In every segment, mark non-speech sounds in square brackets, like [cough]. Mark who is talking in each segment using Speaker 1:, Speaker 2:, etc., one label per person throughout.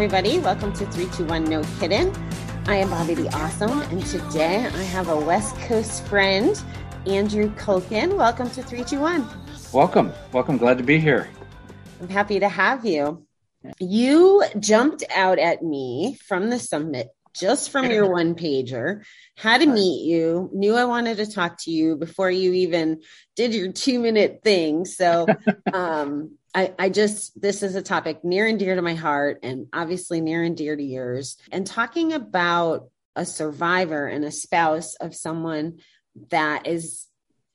Speaker 1: Everybody. Welcome to 321 No Kidding. I am Bobbie the Awesome, and today I have a West Coast friend, Andrew Culkin. Welcome to 321.
Speaker 2: Welcome. Welcome. Glad to be here.
Speaker 1: I'm happy to have you. You jumped out at me from the summit just from your [laughs] one pager, had to meet you, knew I wanted to talk to you before you even did your two minute thing. So, [laughs] um, I, I just, this is a topic near and dear to my heart and obviously near and dear to yours. And talking about a survivor and a spouse of someone that is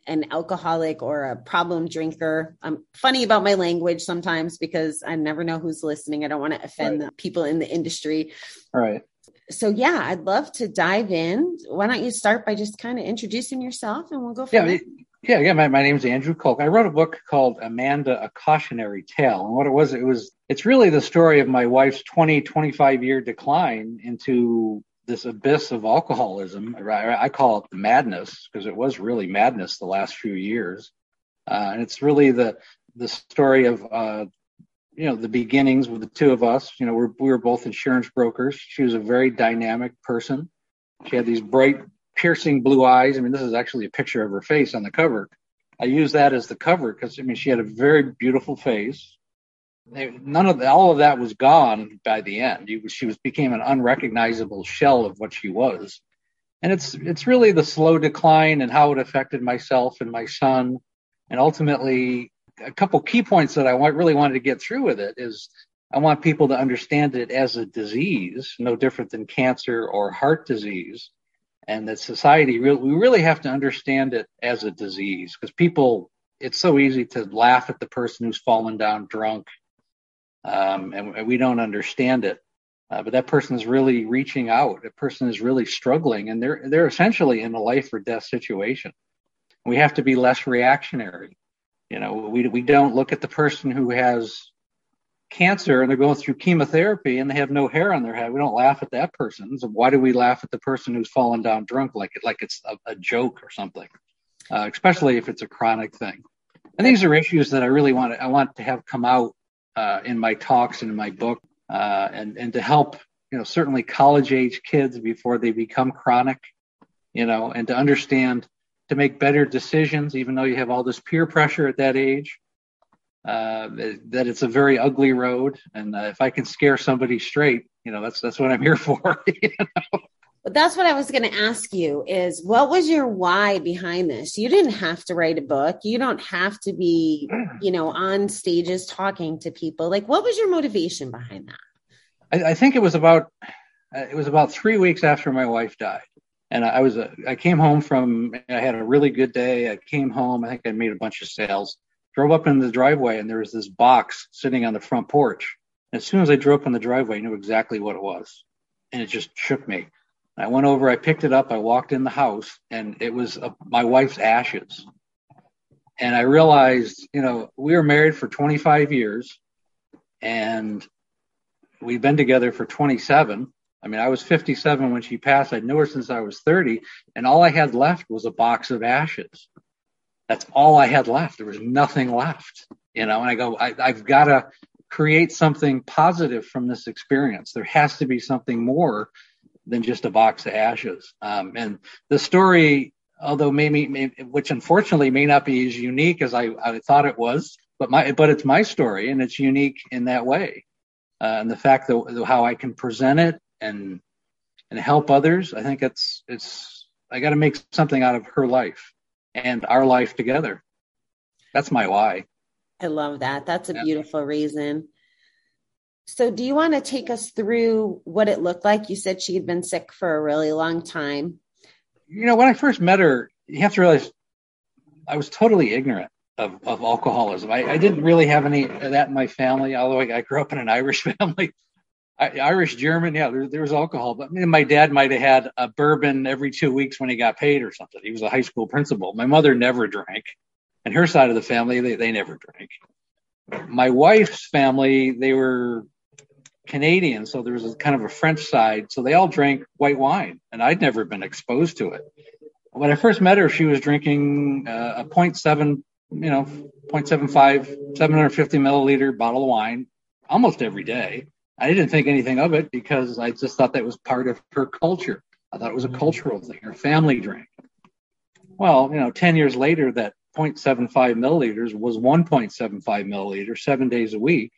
Speaker 1: an alcoholic or a problem drinker. I'm funny about my language sometimes because I never know who's listening. I don't want to offend right. the people in the industry.
Speaker 2: Right.
Speaker 1: So yeah, I'd love to dive in. Why don't you start by just kind of introducing yourself and we'll go from
Speaker 2: yeah, there. Yeah, yeah. My, my name's Andrew Culk. I wrote a book called Amanda, a cautionary tale. And what it was, it was, it's really the story of my wife's 20, 25 year decline into this abyss of alcoholism. I, I call it the madness because it was really madness the last few years. Uh, and it's really the, the story of, uh, you know, the beginnings with the two of us. You know, we're, we were both insurance brokers. She was a very dynamic person. She had these bright piercing blue eyes. I mean, this is actually a picture of her face on the cover. I use that as the cover because I mean, she had a very beautiful face. None of the, all of that was gone by the end. She was became an unrecognizable shell of what she was, and it's it's really the slow decline and how it affected myself and my son, and ultimately a couple key points that I want, really wanted to get through with it is I want people to understand it as a disease, no different than cancer or heart disease and that society we really have to understand it as a disease because people it's so easy to laugh at the person who's fallen down drunk um, and, and, we don't understand it. Uh, but that person is really reaching out. That person is really struggling and they're they're essentially in a life or death situation. We have to be less reactionary you know we, we don't look at the person who has cancer and they're going through chemotherapy and they have no hair on their head. We don't laugh at that person. So why do we laugh at the person who's fallen down drunk like it like it's a, a joke or something? Uh, especially if it's a chronic thing. And these are issues that I really want to I want to have come out uh, in my talks and in my book, uh, and and to help you know certainly college age kids before they become chronic, you know, and to understand to make better decisions, even though you have all this peer pressure at that age uh, that it's a very ugly road, and uh, if I can scare somebody straight, you know, that's that's what I'm here [laughs] for. you know?
Speaker 1: But that's what I was going to ask you is what was your why behind this? You didn't have to write a book. You don't have to be, you know, on stages talking to people. Like, what was your motivation behind that?
Speaker 2: I, I think it was about uh, it was about three weeks after my wife died, and I was uh, I came home from I had a really good day. I came home. I think I made a bunch of sales, drove up in the driveway and there was this box sitting on the front porch. As soon as I drove up in the driveway, I knew exactly what it was. And it just shook me. I went over, I picked it up, I walked in the house, and it was a, my wife's ashes. And I realized, you know, we were married for 25 years and we've been together for 27. I mean, I was 57 when she passed. I knew her since I was 30, and all I had left was a box of ashes that's all I had left. There was nothing left, you know, and I go, I, I've got to create something positive from this experience. There has to be something more than just a box of ashes. Um, and the story, although maybe, maybe, which unfortunately may not be as unique as I, I thought it was, but my, but it's my story and it's unique in that way. Uh, and the fact that how I can present it and, and help others, I think it's, it's, I got to make something out of her life and our life together. That's my why.
Speaker 1: I love that. That's a yeah. beautiful reason. So, do you want to take us through what it looked like? You said she had been sick for a really long time.
Speaker 2: You know, when I first met her, you have to realize I was totally ignorant of, of alcoholism. I, I didn't really have any of that in my family, although I, I grew up in an Irish [laughs] family. Irish German, yeah, there, there was alcohol, but my dad might have had a bourbon every two weeks when he got paid or something. He was a high school principal. My mother never drank, and her side of the family, they, they never drank. My wife's family, they were Canadian, so there was a kind of a French side, so they all drank white wine, and I'd never been exposed to it. When I first met her, she was drinking uh, a 0.7, you know, 0.75, 750 milliliter bottle of wine almost every day I didn't think anything of it because I just thought that was part of her culture. I thought it was a cultural thing. Her family drank. Well, you know, 10 years later, that 0.75 milliliters was 1.75 milliliters seven days a week.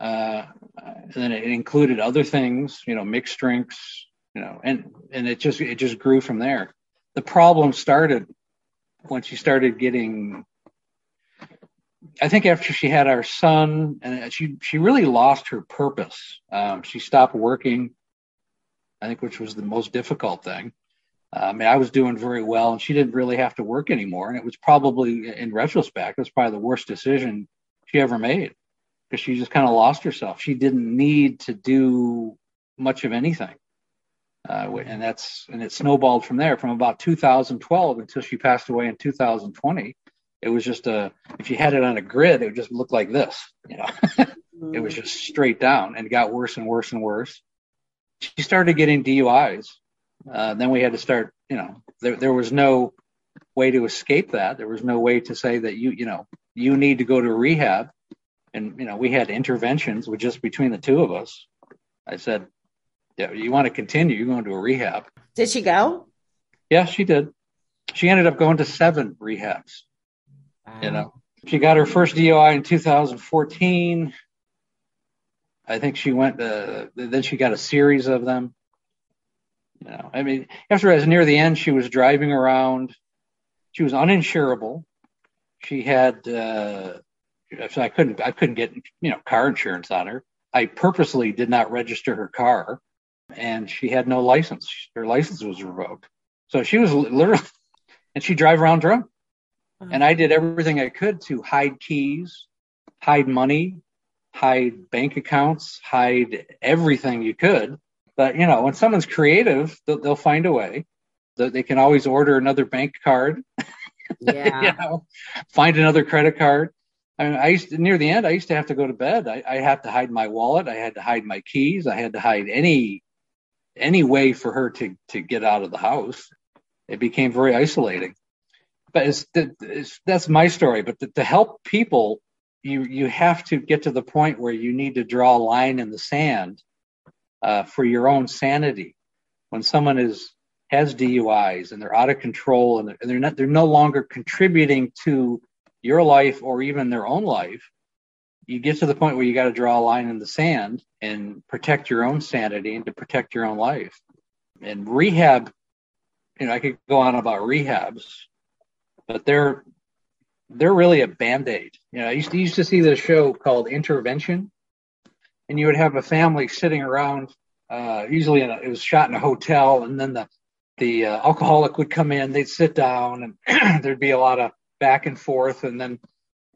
Speaker 2: Uh, and then it included other things, you know, mixed drinks, you know, and, and it just, it just grew from there. The problem started when she started getting I think after she had our son, and she she really lost her purpose. Um, she stopped working. I think, which was the most difficult thing. I mean, I was doing very well, and she didn't really have to work anymore. And it was probably, in retrospect, it was probably the worst decision she ever made because she just kind of lost herself. She didn't need to do much of anything, uh, and that's and it snowballed from there. From about 2012 until she passed away in 2020, it was just a if you had it on a grid, it would just look like this. You know, [laughs] it was just straight down and got worse and worse and worse. She started getting DUIs. Uh, then we had to start. You know, there there was no way to escape that. There was no way to say that you you know you need to go to rehab. And you know, we had interventions with just between the two of us. I said, "Yeah, you want to continue? You're going to a rehab."
Speaker 1: Did she go?
Speaker 2: Yeah, she did. She ended up going to seven rehabs. Wow. You know, she got her first DUI in 2014. I think she went. Uh, then she got a series of them. You know, I mean, after as near the end, she was driving around. She was uninsurable. She had. Uh, so I couldn't. I couldn't get you know car insurance on her. I purposely did not register her car, and she had no license. Her license was revoked. So she was literally, [laughs] and she drive around drunk. And I did everything I could to hide keys, hide money, hide bank accounts, hide everything you could. But you know, when someone's creative, they'll, they'll find a way. They can always order another bank card. [laughs]
Speaker 1: Yeah.
Speaker 2: you know, find another credit card. I mean, I used to, near the end, I used to have to go to bed. I, I had to hide my wallet. I had to hide my keys. I had to hide any any way for her to to get out of the house. It became very isolating but it's, it's, that's my story. But to, to help people, you you have to get to the point where you need to draw a line in the sand uh, for your own sanity. When someone is has DUIs and they're out of control and they're, and they're not they're no longer contributing to your life or even their own life, you get to the point where you got to draw a line in the sand and protect your own sanity and to protect your own life. And rehab, you know, I could go on about rehabs, but they're they're really a band-aid. You know, I used to, used to see this show called Intervention, and you would have a family sitting around. Uh, usually, a, it was shot in a hotel, and then the the uh, alcoholic would come in. They'd sit down, and [clears throat] there'd be a lot of back and forth, and then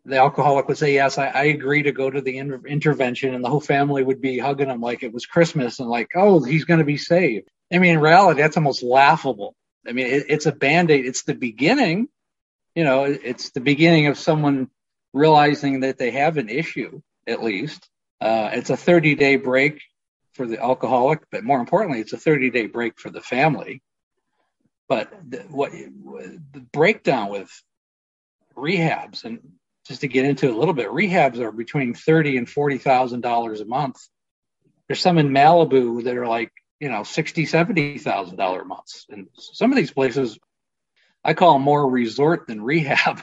Speaker 2: the alcoholic would say, "Yes, I, I agree to go to the in- intervention," and the whole family would be hugging him like it was Christmas, and like, "Oh, he's going to be saved." I mean, in reality, that's almost laughable. I mean, it, it's a band aid. It's the beginning, you know, it's the beginning of someone realizing that they have an issue, at least. Uh, it's a 30 day break for the alcoholic, but more importantly, it's a 30 day break for the family. But the, what the breakdown with rehabs, and just to get into a little bit, rehabs are between thirty and forty thousand dollars a month. There's some in Malibu that are like you know sixty, seventy thousand dollar months, and some of these places I call them more resort than rehab.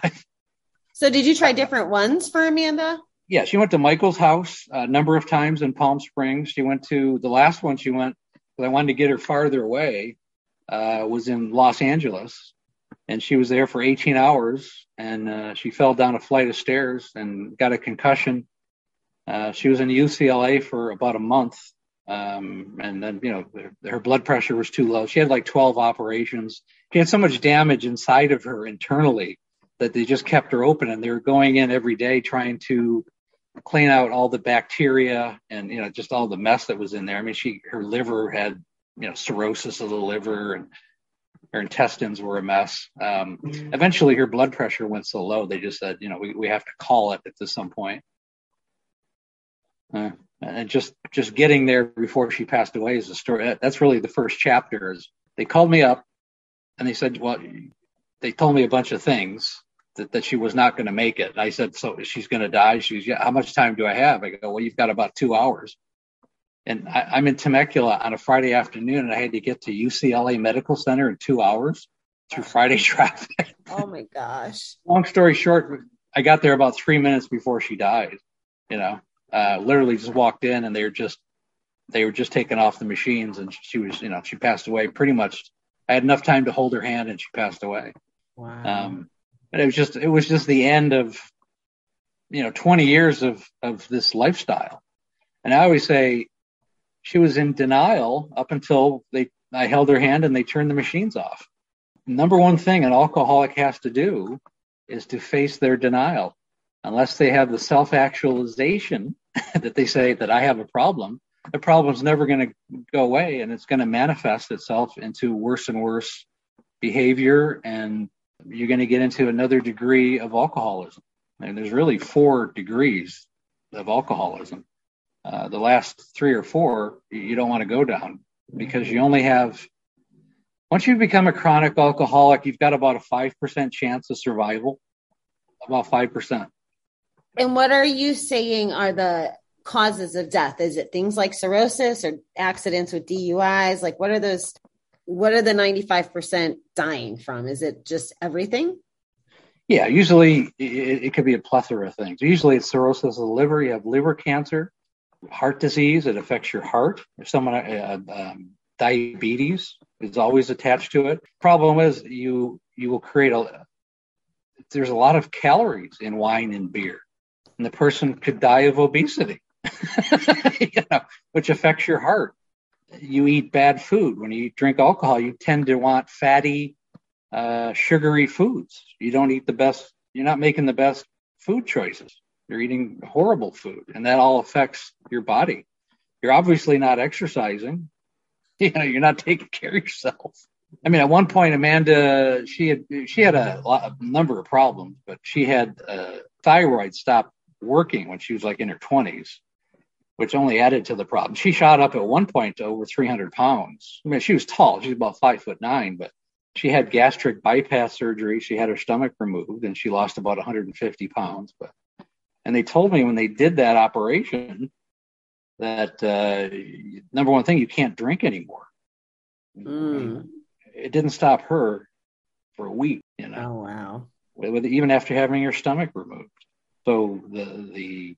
Speaker 2: [laughs]
Speaker 1: so did you try different ones for Amanda?
Speaker 2: Yeah, she went to Michael's house a number of times in Palm Springs. She went to the last one she went because I wanted to get her farther away. Uh, was in Los Angeles, and she was there for 18 hours, and uh, she fell down a flight of stairs and got a concussion. Uh, she was in UCLA for about a month, um, and then, you know, her blood pressure was too low. She had like 12 operations. She had so much damage inside of her internally that they just kept her open and they were going in every day trying to clean out all the bacteria and, you know, just all the mess that was in there. I mean, she, her liver had, you know, cirrhosis of the liver and her intestines were a mess. Um, mm-hmm. eventually her blood pressure went so low, they just said, you know, we, we have to call it at some point. Uh, and just just getting there before she passed away is a story. That's really the first chapter. Is they called me up and they said, well, they told me a bunch of things that, that she was not going to make it. And I said, so she's going to die. She's yeah. How much time do I have? I go, well, you've got about two hours. and I, am in Temecula on a Friday afternoon, and I had to get to UCLA Medical Center in two hours through Friday [laughs] traffic.
Speaker 1: Oh my gosh!
Speaker 2: Long story short, I got there about three minutes before she died. You know, uh, literally just walked in, and they were just they were just taking off the machines, and she was, you know, she passed away pretty much. I had enough time to hold her hand, and she passed away.
Speaker 1: Wow. Um,
Speaker 2: and it was just it was just the end of you know 20 years of of this lifestyle and i always say she was in denial up until they I held her hand and they turned the machines off. Number one thing an alcoholic has to do is to face their denial. Unless they have the self actualization [laughs] that they say that I have a problem, the problem's never going to go away and it's going to manifest itself into worse and worse behavior and you're going to get into another degree of alcoholism. And there's really four degrees of alcoholism. Uh, the last three or four you don't want to go down because you only have once you become a chronic alcoholic you've got about a 5% chance of survival about 5%
Speaker 1: and what are you saying are the causes of death? Is it things like cirrhosis or accidents with duis like what are those what are the 95% dying from? Is it just everything?
Speaker 2: Yeah usually it, it could be a plethora of things. Usually it's cirrhosis of the liver. You have liver cancer heart disease, it affects your heart. If someone uh, um, diabetes is always attached to it. Problem is you you will create a there's a lot of calories in wine and beer, and the person could die of obesity, [laughs] you know, which affects your heart. You eat bad food when you drink alcohol. You tend to want fatty, uh, sugary foods. You don't eat the best. You're not making the best food choices. You're eating horrible food, and that all affects your body. You're obviously not exercising. [laughs] You know, you're not taking care of yourself. I mean, at one point, Amanda, she had she had a, lot, a number of problems, but she had uh, thyroid stop working when she was like in her 20s, which only added to the problem. She shot up at one point to over 300 pounds. I mean, she was tall; she's about five foot nine, but she had gastric bypass surgery. She had her stomach removed, and she lost about 150 pounds. But and they told me when they did that operation that uh, number one thing, you can't drink anymore.
Speaker 1: Mm.
Speaker 2: It didn't stop her for a week, you know.
Speaker 1: Oh wow!
Speaker 2: With, even after having her stomach removed, so the the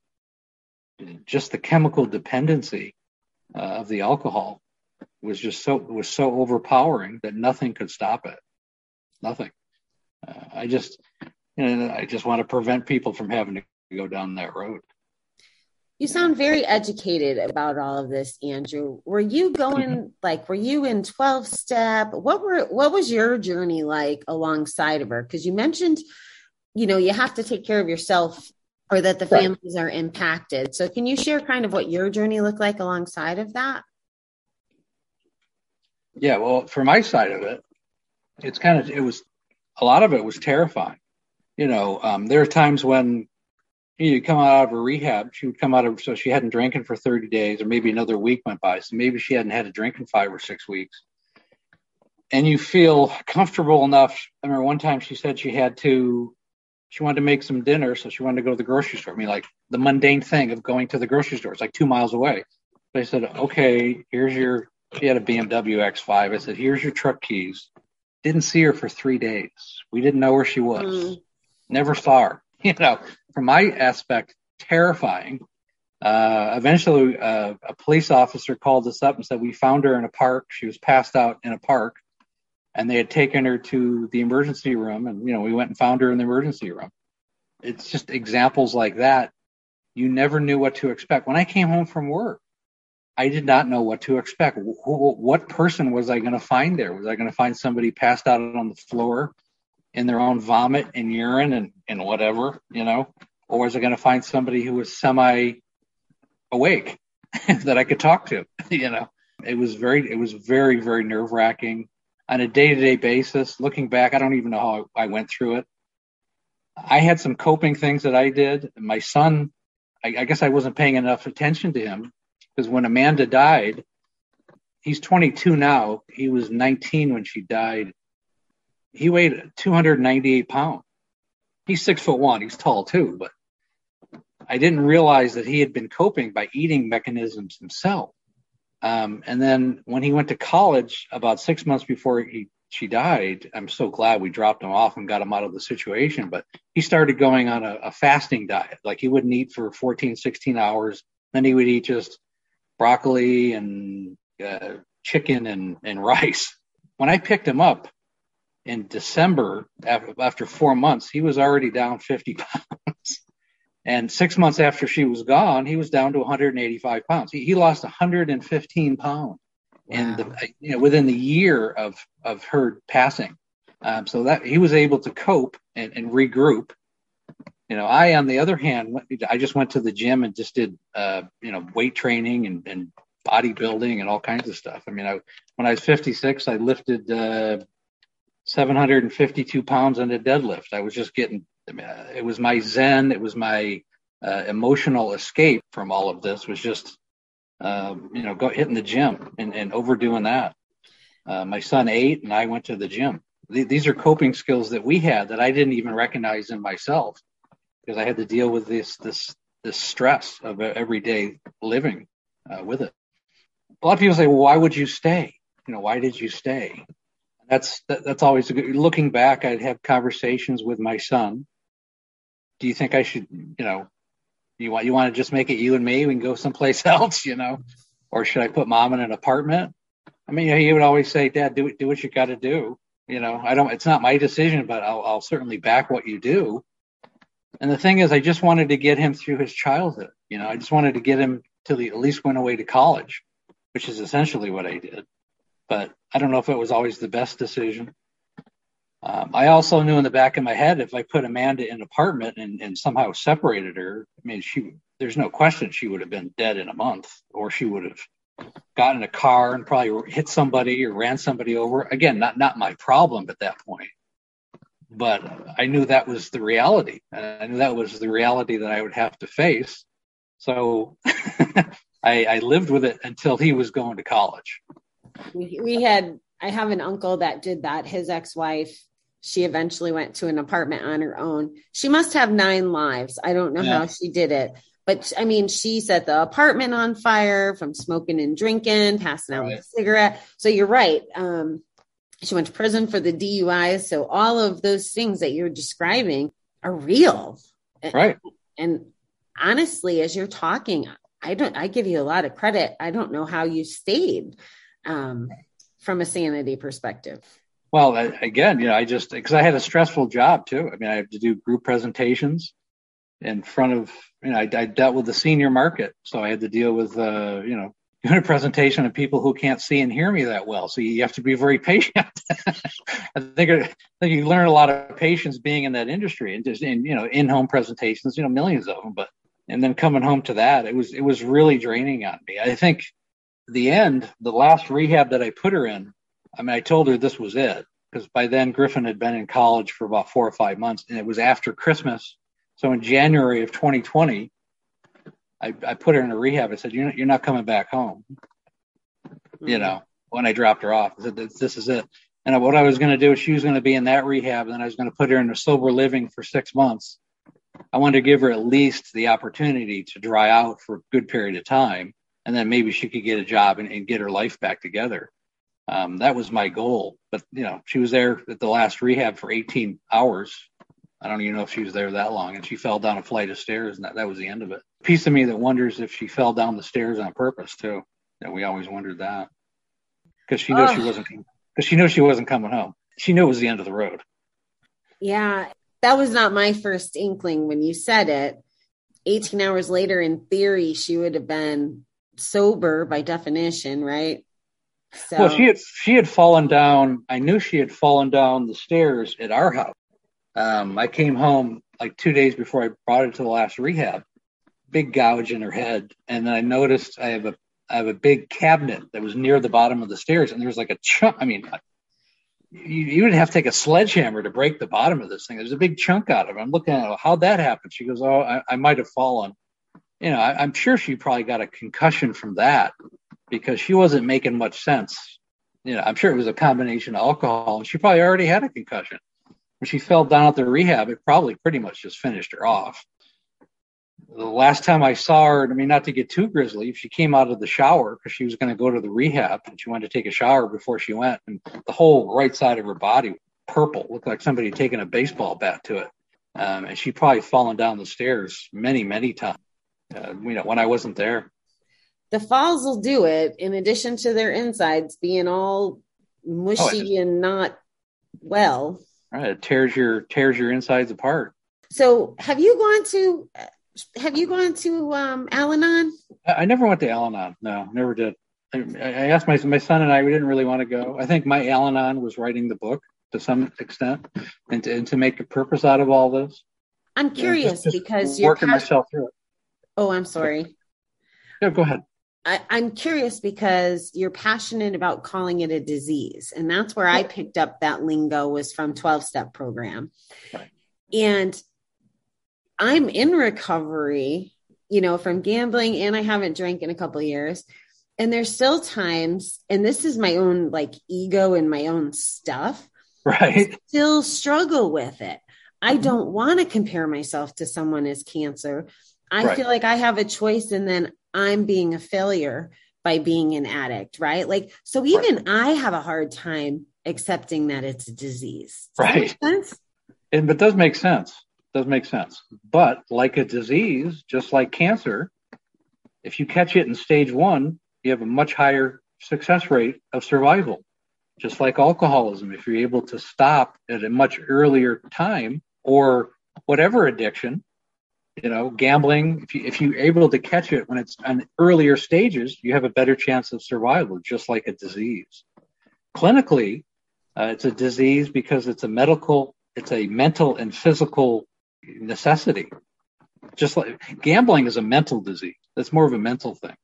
Speaker 2: just the chemical dependency uh, of the alcohol was just so was so overpowering that nothing could stop it. Nothing. Uh, I just you know I just want to prevent people from having to go down that road.
Speaker 1: You sound very educated about all of this, Andrew. Were you going mm-hmm. like were you in 12 step? What were what was your journey like alongside of her? Because you mentioned, you know, you have to take care of yourself or that the right. families are impacted. So can you share kind of what your journey looked like alongside of that?
Speaker 2: Yeah, well, for my side of it, it's kind of it was a lot of it was terrifying. You know, um, there are times when you come out of a rehab. She would come out of so she hadn't drinking for 30 days, or maybe another week went by. So maybe she hadn't had a drink in five or six weeks. And you feel comfortable enough. I remember one time she said she had to, she wanted to make some dinner, so she wanted to go to the grocery store. I mean, like the mundane thing of going to the grocery store. It's like two miles away. I said, okay, here's your. She had a BMW X5. I said, here's your truck keys. Didn't see her for three days. We didn't know where she was. Mm. Never saw her. [laughs] You know, from my aspect, terrifying. Uh, eventually, uh, a police officer called us up and said we found her in a park. She was passed out in a park, and they had taken her to the emergency room. And you know, we went and found her in the emergency room. It's just examples like that. You never knew what to expect. When I came home from work, I did not know what to expect. What person was I going to find there? Was I going to find somebody passed out on the floor? in their own vomit and urine and, and whatever, you know? Or was I going to find somebody who was semi awake [laughs] that I could talk to, [laughs] you know? It was very, it was very, very nerve wracking on a day to day basis. Looking back, I don't even know how I went through it. I had some coping things that I did. My son, I, I guess I wasn't paying enough attention to him because when Amanda died, he's 22 now. He was 19 when she died he weighed 298 pounds. He's six foot one. He's tall too, but I didn't realize that he had been coping by eating mechanisms himself. Um, and then when he went to college, about six months before he she died, I'm so glad we dropped him off and got him out of the situation. But he started going on a, a fasting diet. Like he wouldn't eat for 14, 16 hours. Then he would eat just broccoli and uh, chicken and, and rice. When I picked him up in December, after, after four months, he was already down 50 [laughs] pounds. And six months after she was gone, he was down to 185 pounds. He, he lost 115 pounds wow. in you know within the year of of her passing. Um, so that he was able to cope and, and, regroup. You know, I on the other hand, I just went to the gym and just did uh, you know weight training and, and bodybuilding and all kinds of stuff. I mean, I when I was 56, I lifted uh, 752 pounds on a deadlift. I was just getting it was my zen. It was my uh, emotional escape from all of this. Was just uh, you know go hitting the gym and, and overdoing that. Uh, my son ate, and I went to the gym. Th- these are coping skills that we had that I didn't even recognize in myself because I had to deal with this this this stress of everyday living uh, with it. A lot of people say, "Well, why would you stay? You know, why did you stay?" That's that, that's always a good. Looking back, I'd have conversations with my son do you think I should, you know, you want you want to just make it you and me? We can go someplace [laughs] else, you know, or should I put mom in an apartment? I mean, he would always say, Dad, do do what you got to do. You know, I don't. It's not my decision, but I'll, I'll certainly back what you do. And the thing is, I just wanted to get him through his childhood. You know, I just wanted to get him till he at least went away to college, which is essentially what I did. But I don't know if it was always the best decision. Um, I also knew in the back of my head if I put Amanda in an apartment and, and somehow separated her, I mean, she there's no question she would have been dead in a month, or she would have gotten a car and probably hit somebody or ran somebody over. Again, not not my problem at that point, but I knew that was the reality. I knew that was the reality that I would have to face. So [laughs] I, I lived with it until he was going to college.
Speaker 1: We, we had I have an uncle that did that. His ex-wife, she eventually went to an apartment on her own. She must have nine lives. I don't know yeah. how she did it. But I mean, she set the apartment on fire from smoking and drinking, passing out right. a cigarette. So you're right. Um, she went to prison for the DUIs. So all of those things that you're describing are real.
Speaker 2: Right.
Speaker 1: And, and honestly, as you're talking, I don't, I give you a lot of credit. I don't know how you stayed. Um, from a sanity perspective?
Speaker 2: Well, again, you know, I just because I had a stressful job too. I mean, I have to do group presentations in front of, you know, I, I dealt with the senior market, so I had to deal with, uh, you know, [laughs] doing a presentation of people who can't see and hear me that well. So you have to be very [laughs] patient. I think I think you learn a lot of patience being in that industry and just in you know in-home presentations, you know, millions of them. But and then coming home to that, it was it was really draining on me. I think the end, the last rehab that I put her in, I mean, I told her this was it because by then Griffin had been in college for about four or five months, and it was after Christmas. So in January of 2020, I, I put her in a rehab. I said, "You're not, you're not coming back home." Mm-hmm. You know, when I dropped her off, I said, "This is it." And what I was going to do is she was going to be in that rehab, and then I was going to put her in a sober living for six months. I wanted to give her at least the opportunity to dry out for a good period of time and then maybe she could get a job and, and get her life back together. Um, that was my goal. But you know, she was there at the last rehab for 18 hours. I don't even know if she was there that long, and she fell down a flight of stairs, and that, that was the end of it. Piece of me that wonders if she fell down the stairs on purpose too. Yeah, we always wondered that because she knew oh. she wasn't because she knew she wasn't coming home. She knew it was the end of the road.
Speaker 1: Yeah, that was not my first inkling when you said it. 18 hours later, in theory, she would have been sober by definition, right?
Speaker 2: So. Well, she had she had fallen down. I knew she had fallen down the stairs at our house. Um, I came home like two days before I brought her to the last rehab. Big gouge in her head, and then I noticed I have a I have a big cabinet that was near the bottom of the stairs, and there was like a chunk. I mean, you, you would have to take a sledgehammer to break the bottom of this thing. There's a big chunk out of it. I'm looking at how that happened. She goes, "Oh, I, I might have fallen." You know, I, am sure she probably got a concussion from that because she wasn't making much sense. You know, I'm sure it was a combination of alcohol, and she probably already had a concussion. When she fell down at the rehab, it probably pretty much just finished her off. the last time I saw her, I mean, not to get too grisly, she came out of the shower because she was going to go to the rehab and she wanted to take a shower before she went. And the whole right side of her body, purple, looked like somebody had taken a baseball bat to it. Um, and she'd probably fallen down the stairs many, many times, uh, you know, when I wasn't there.
Speaker 1: The falls will do it, in addition to their insides being all mushy oh, just, and not well.
Speaker 2: Right, it tears your tears your insides apart.
Speaker 1: So, have you gone to have you gone to um, Al-Anon?
Speaker 2: I, I never went to Al-Anon. No, never did. I, I asked my my son and I. We didn't really want to go. I think my Al-Anon was writing the book to some extent, and to, and to make a purpose out of all this.
Speaker 1: I'm curious just, just because
Speaker 2: you're working myself through it.
Speaker 1: Oh, I'm sorry.
Speaker 2: Yeah, go ahead.
Speaker 1: I, am curious because you're passionate about calling it a disease, and that's where I picked up that lingo was from 12 step program. And I'm in recovery, you know, from gambling and I haven't drank in a couple years. And there's still times, and this is my own like ego and my own stuff.
Speaker 2: Right.
Speaker 1: I still struggle with it. I mm-hmm. don't want to compare myself to someone as cancer. I right. feel like I have a choice and then I'm being a failure by being an addict, right? Like, so even right. I have a hard time accepting that it's a disease.
Speaker 2: Does right. And, it does make sense does make sense. But like a disease, just like cancer, if you catch it in stage one, you have a much higher success rate of survival. Just like alcoholism, if you're able to stop at a much earlier time or whatever addiction, you know, gambling, if, you, if you're able to catch it when it's on earlier stages, you have a better chance of survival, just like a disease. Clinically, uh, it's a disease because it's a medical, it's a mental and physical necessity. Just like gambling is a mental disease. That's more of a mental thing.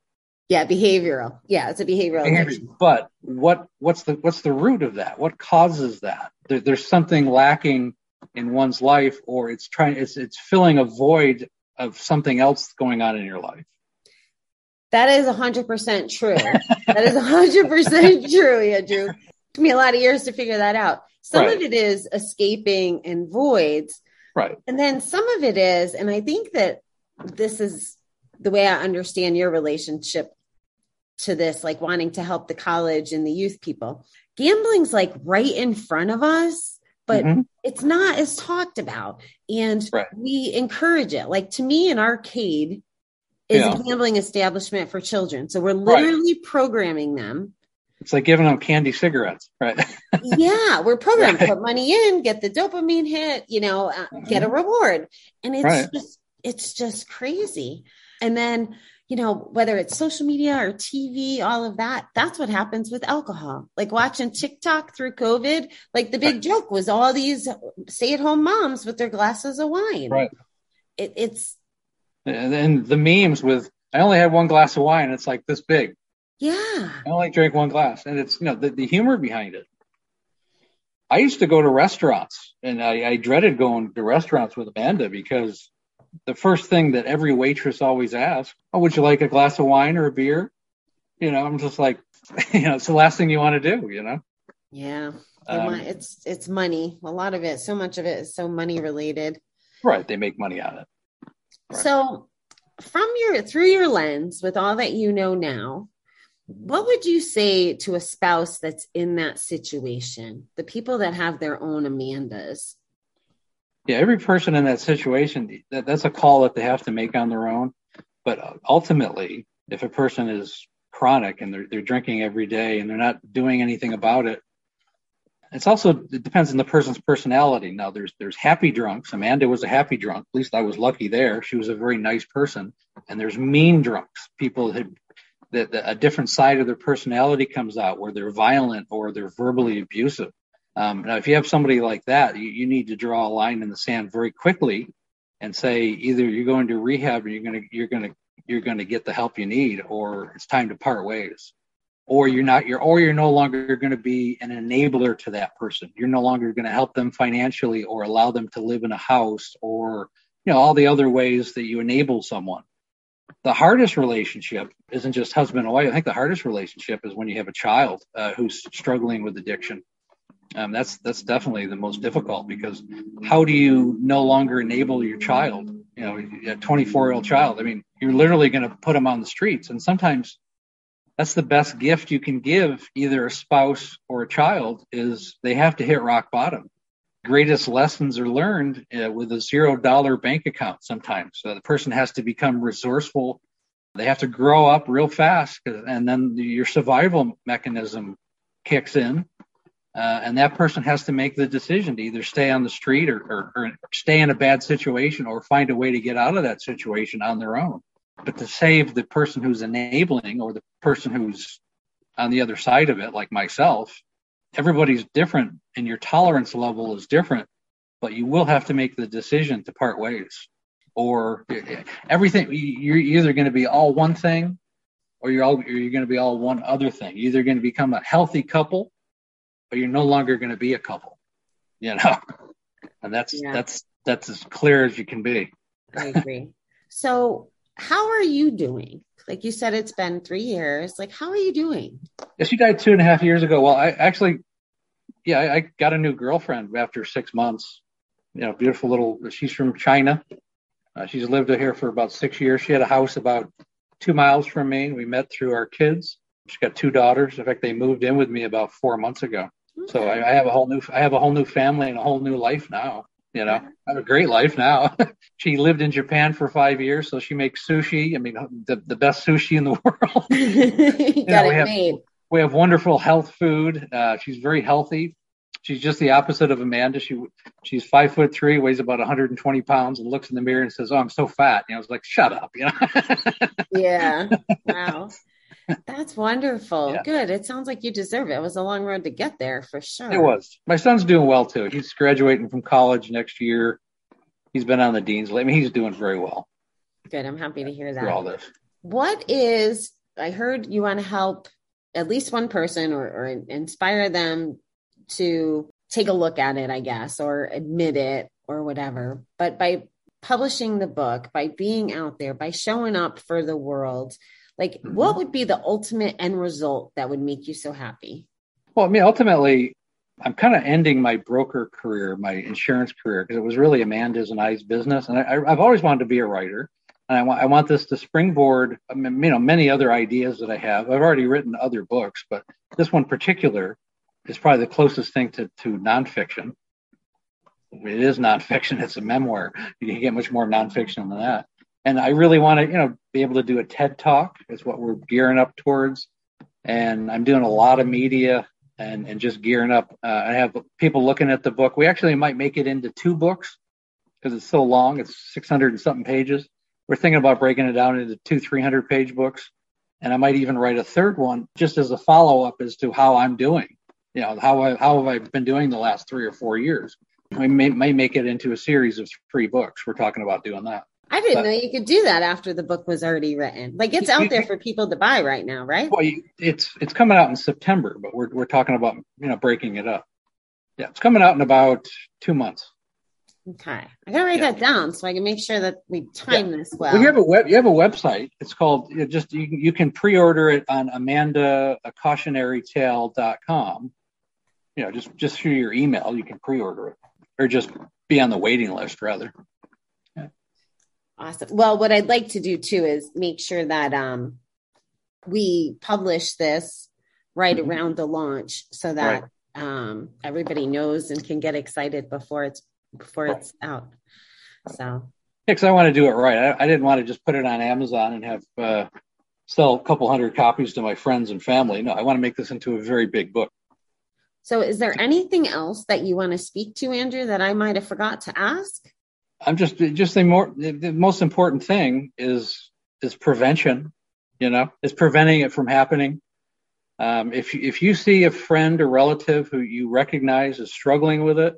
Speaker 1: Yeah, behavioral. Yeah, it's a behavioral. Behavior.
Speaker 2: But what what's the what's the root of that? What causes that? There, there's something lacking in one's life, or it's trying it's it's filling a void of something else going on in your life.
Speaker 1: That is 100% true. that is 100% [laughs] true, Andrew. It took me a lot of years to figure that out. Some right. of it is escaping and voids,
Speaker 2: Right.
Speaker 1: And then some of it is, and I think that this is the way I understand your relationship to this, like wanting to help the college and the youth people. Gambling's like right in front of us, but mm-hmm. it's not as talked about. And right. we encourage it. Like to me, an arcade is yeah. a gambling establishment for children. So we're literally right. programming them
Speaker 2: it's like giving them candy cigarettes, right? [laughs]
Speaker 1: yeah, we're programmed right. put money in, get the dopamine hit, you know, uh, get a mm-hmm. reward, and it's just it's just crazy. And then you know whether it's social media or TV, all of that. That's what happens with alcohol. Like watching TikTok through COVID. Like the big joke was all these stay-at-home moms with their glasses of wine.
Speaker 2: Right.
Speaker 1: It, it's
Speaker 2: and then the memes with I only had one glass of wine. It's like this big.
Speaker 1: Yeah.
Speaker 2: I only drank one glass. And it's, you know, the, the humor behind it. I used to go to restaurants and I, I dreaded going to restaurants with Amanda because the first thing that every waitress always asks, Oh, would you like a glass of wine or a beer? You know, I'm just like, [laughs] you know, it's the last thing you want to do, you know?
Speaker 1: Yeah. Um, it's it's money. A lot of it, so much of it is so money related.
Speaker 2: Right. They make money on it.
Speaker 1: Right. So from your through your lens, with all that you know now, what would you say to a spouse that's in that situation? The people that have their own Amandas.
Speaker 2: Yeah, every person in that situation, that, that's a call that they have to make on their own. But ultimately, if a person is chronic and they're, they're drinking every day and they're not doing anything about it, it's also it depends on the person's personality. Now, there's there's happy drunks. Amanda was a happy drunk. At least I was lucky there. She was a very nice person. And there's mean drunks. People that, a different side of their personality comes out where they're violent or they're verbally abusive. Um, now, if you have somebody like that, you, you need to draw a line in the sand very quickly and say either you're going to rehab or you're going to you're going to you're going to get the help you need, or it's time to part ways, or you're not you're or you're no longer going to be an enabler to that person. You're no longer going to help them financially or allow them to live in a house or you know all the other ways that you enable someone the hardest relationship isn't just husband and wife. I think the hardest relationship is when you have a child uh, who's struggling with addiction. Um, that's that's definitely the most difficult because how do you no longer enable your child you know, a 24 year old child. I mean, you're literally going to put them on the streets. And sometimes that's the best gift you can give either a spouse or a child is they have to hit rock bottom. Greatest lessons are learned uh, with a zero dollar bank account sometimes. So the person has to become resourceful. They have to grow up real fast and then your survival mechanism kicks in uh, and that person has to make the decision to either stay on the street or, or, or, stay in a bad situation or find a way to get out of that situation on their own. But to save the person who's enabling or the person who's on the other side of it, like myself, everybody's different and your tolerance level is different, but you will have to make the decision to part ways. Or everything, you're either going to be all one thing or you're all, you're going to be all one other thing. You're either going to become a healthy couple but you're no longer going to be a couple, you know, and that's yeah. that's that's as clear as you can be.
Speaker 1: I agree. So, how are you doing? Like you said, it's been three years. Like, how are you doing?
Speaker 2: Yeah, she died two and a half years ago. Well, I actually, yeah, I, I got a new girlfriend after six months. You know, beautiful little. She's from China. Uh, she's lived here for about six years. She had a house about two miles from me. We met through our kids. She's got two daughters. In fact, they moved in with me about four months ago. So I, I, have a whole new I have a whole new family and a whole new life now. You know, I have a great life now. [laughs] she lived in Japan for five years, so she makes sushi. I mean, the, the best sushi in the [laughs] world. [laughs]
Speaker 1: you got know, it
Speaker 2: have,
Speaker 1: made.
Speaker 2: We have wonderful health food. Uh, she's very healthy. She's just the opposite of Amanda. She she's five foot three, weighs about 120 pounds, and looks in the mirror and says, "Oh, I'm so fat." You know, I was like, "Shut up," you know.
Speaker 1: yeah. Wow. That's wonderful. Yeah. Good. It sounds like you deserve it. It was a long road to get there for sure.
Speaker 2: It was. My son's doing well too. He's graduating from college next year. He's been on the dean's. I mean, he's doing very well.
Speaker 1: Good. I'm happy to hear that.
Speaker 2: All this.
Speaker 1: What is? I heard you want to help at least one person or, or inspire them to take a look at it, I guess, or admit it or whatever. But by publishing the book, by being out there, by showing up for the world, like, mm-hmm. what would be the ultimate end result that would make you so happy?
Speaker 2: Well, I mean, ultimately, I'm kind of ending my broker career, my insurance career, because it was really Amanda's and I's business, and I, have always wanted to be a writer, and I want I want this to springboard, I mean, you know, many other ideas that I have. I've already written other books, but this one particular is probably the closest thing to to nonfiction. It is nonfiction; [laughs] it's a memoir. You can get much more nonfiction than that and I really want to, you know, be able to do a TED talk is what we're gearing up towards. And I'm doing a lot of media and, and just gearing up. Uh, I have people looking at the book. We actually might make it into two books because it's so long. It's 600 and something pages. We're thinking about breaking it down into two 300 page books. And I might even write a third one just as a follow up as to how I'm doing. You know, how I, how have I been doing the last three or four years? We may, may make it into a series of three books. We're talking about doing that.
Speaker 1: I didn't but, know you could do that after the book was already written. Like it's out there for people to buy right now, right?
Speaker 2: Well, it's it's coming out in September, but we're we're talking about you know breaking it up. Yeah, it's coming out in about two months.
Speaker 1: Okay, I gotta write yeah. that down so I can make sure that we time yeah. this well.
Speaker 2: well. You have a web, you have a website. It's called you just you can, you can pre-order it on Amanda a cautionarytale.com. You know, just just through your email, you can pre-order it, or just be on the waiting list rather.
Speaker 1: Awesome. Well, what I'd like to do too is make sure that um, we publish this right mm-hmm. around the launch so that right. um, everybody knows and can get excited before it's before it's out. So. Yeah,
Speaker 2: because I want to do it right. I, I, didn't want to just put it on Amazon and have uh, sell a couple hundred copies to my friends and family. No, I want to make this into a very big book.
Speaker 1: So, is there anything else that you want to speak to, Andrew, that I might have forgot to ask?
Speaker 2: I'm just just the more the most important thing is is prevention. You know, is preventing it from happening. Um, if if you see a friend or relative who you recognize is struggling with it,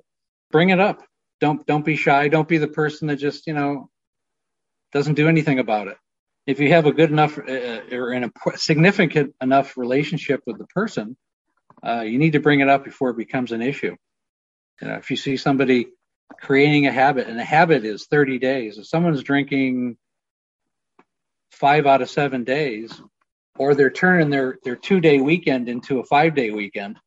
Speaker 2: bring it up. Don't don't be shy. Don't be the person that just you know doesn't do anything about it. If you have a good enough uh, uh or in a significant enough relationship with the person, uh, you need to bring it up before it becomes an issue. You know, if you see somebody creating a habit, and a habit is 30 days. If someone's drinking five out of seven days, or they're turning their, their two day weekend into a five day weekend,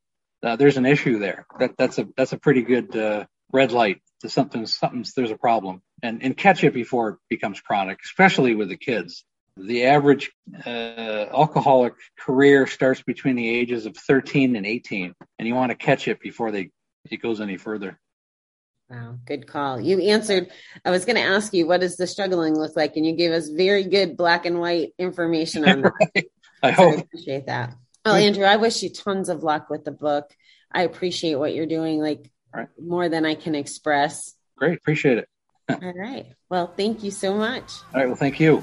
Speaker 2: uh, there's an issue there. That that's a that's a pretty good uh, red light to something something's there's a problem. and, and catch it before it becomes chronic, especially with the kids. The average uh, alcoholic career starts between the ages of 13 and 18, and you want to catch it before they it goes any further.
Speaker 1: Wow, good call. You answered. I was going to ask you, what does the struggling look like? And you gave us very good black and white information on that. [laughs]
Speaker 2: I so hope. I
Speaker 1: appreciate that. Well, Andrew, I wish you tons of luck with the book. I appreciate what you're doing, like right. more than I can express.
Speaker 2: Great. Appreciate it. [laughs]
Speaker 1: All right. Well, thank you so much.
Speaker 2: All right. Well, thank you.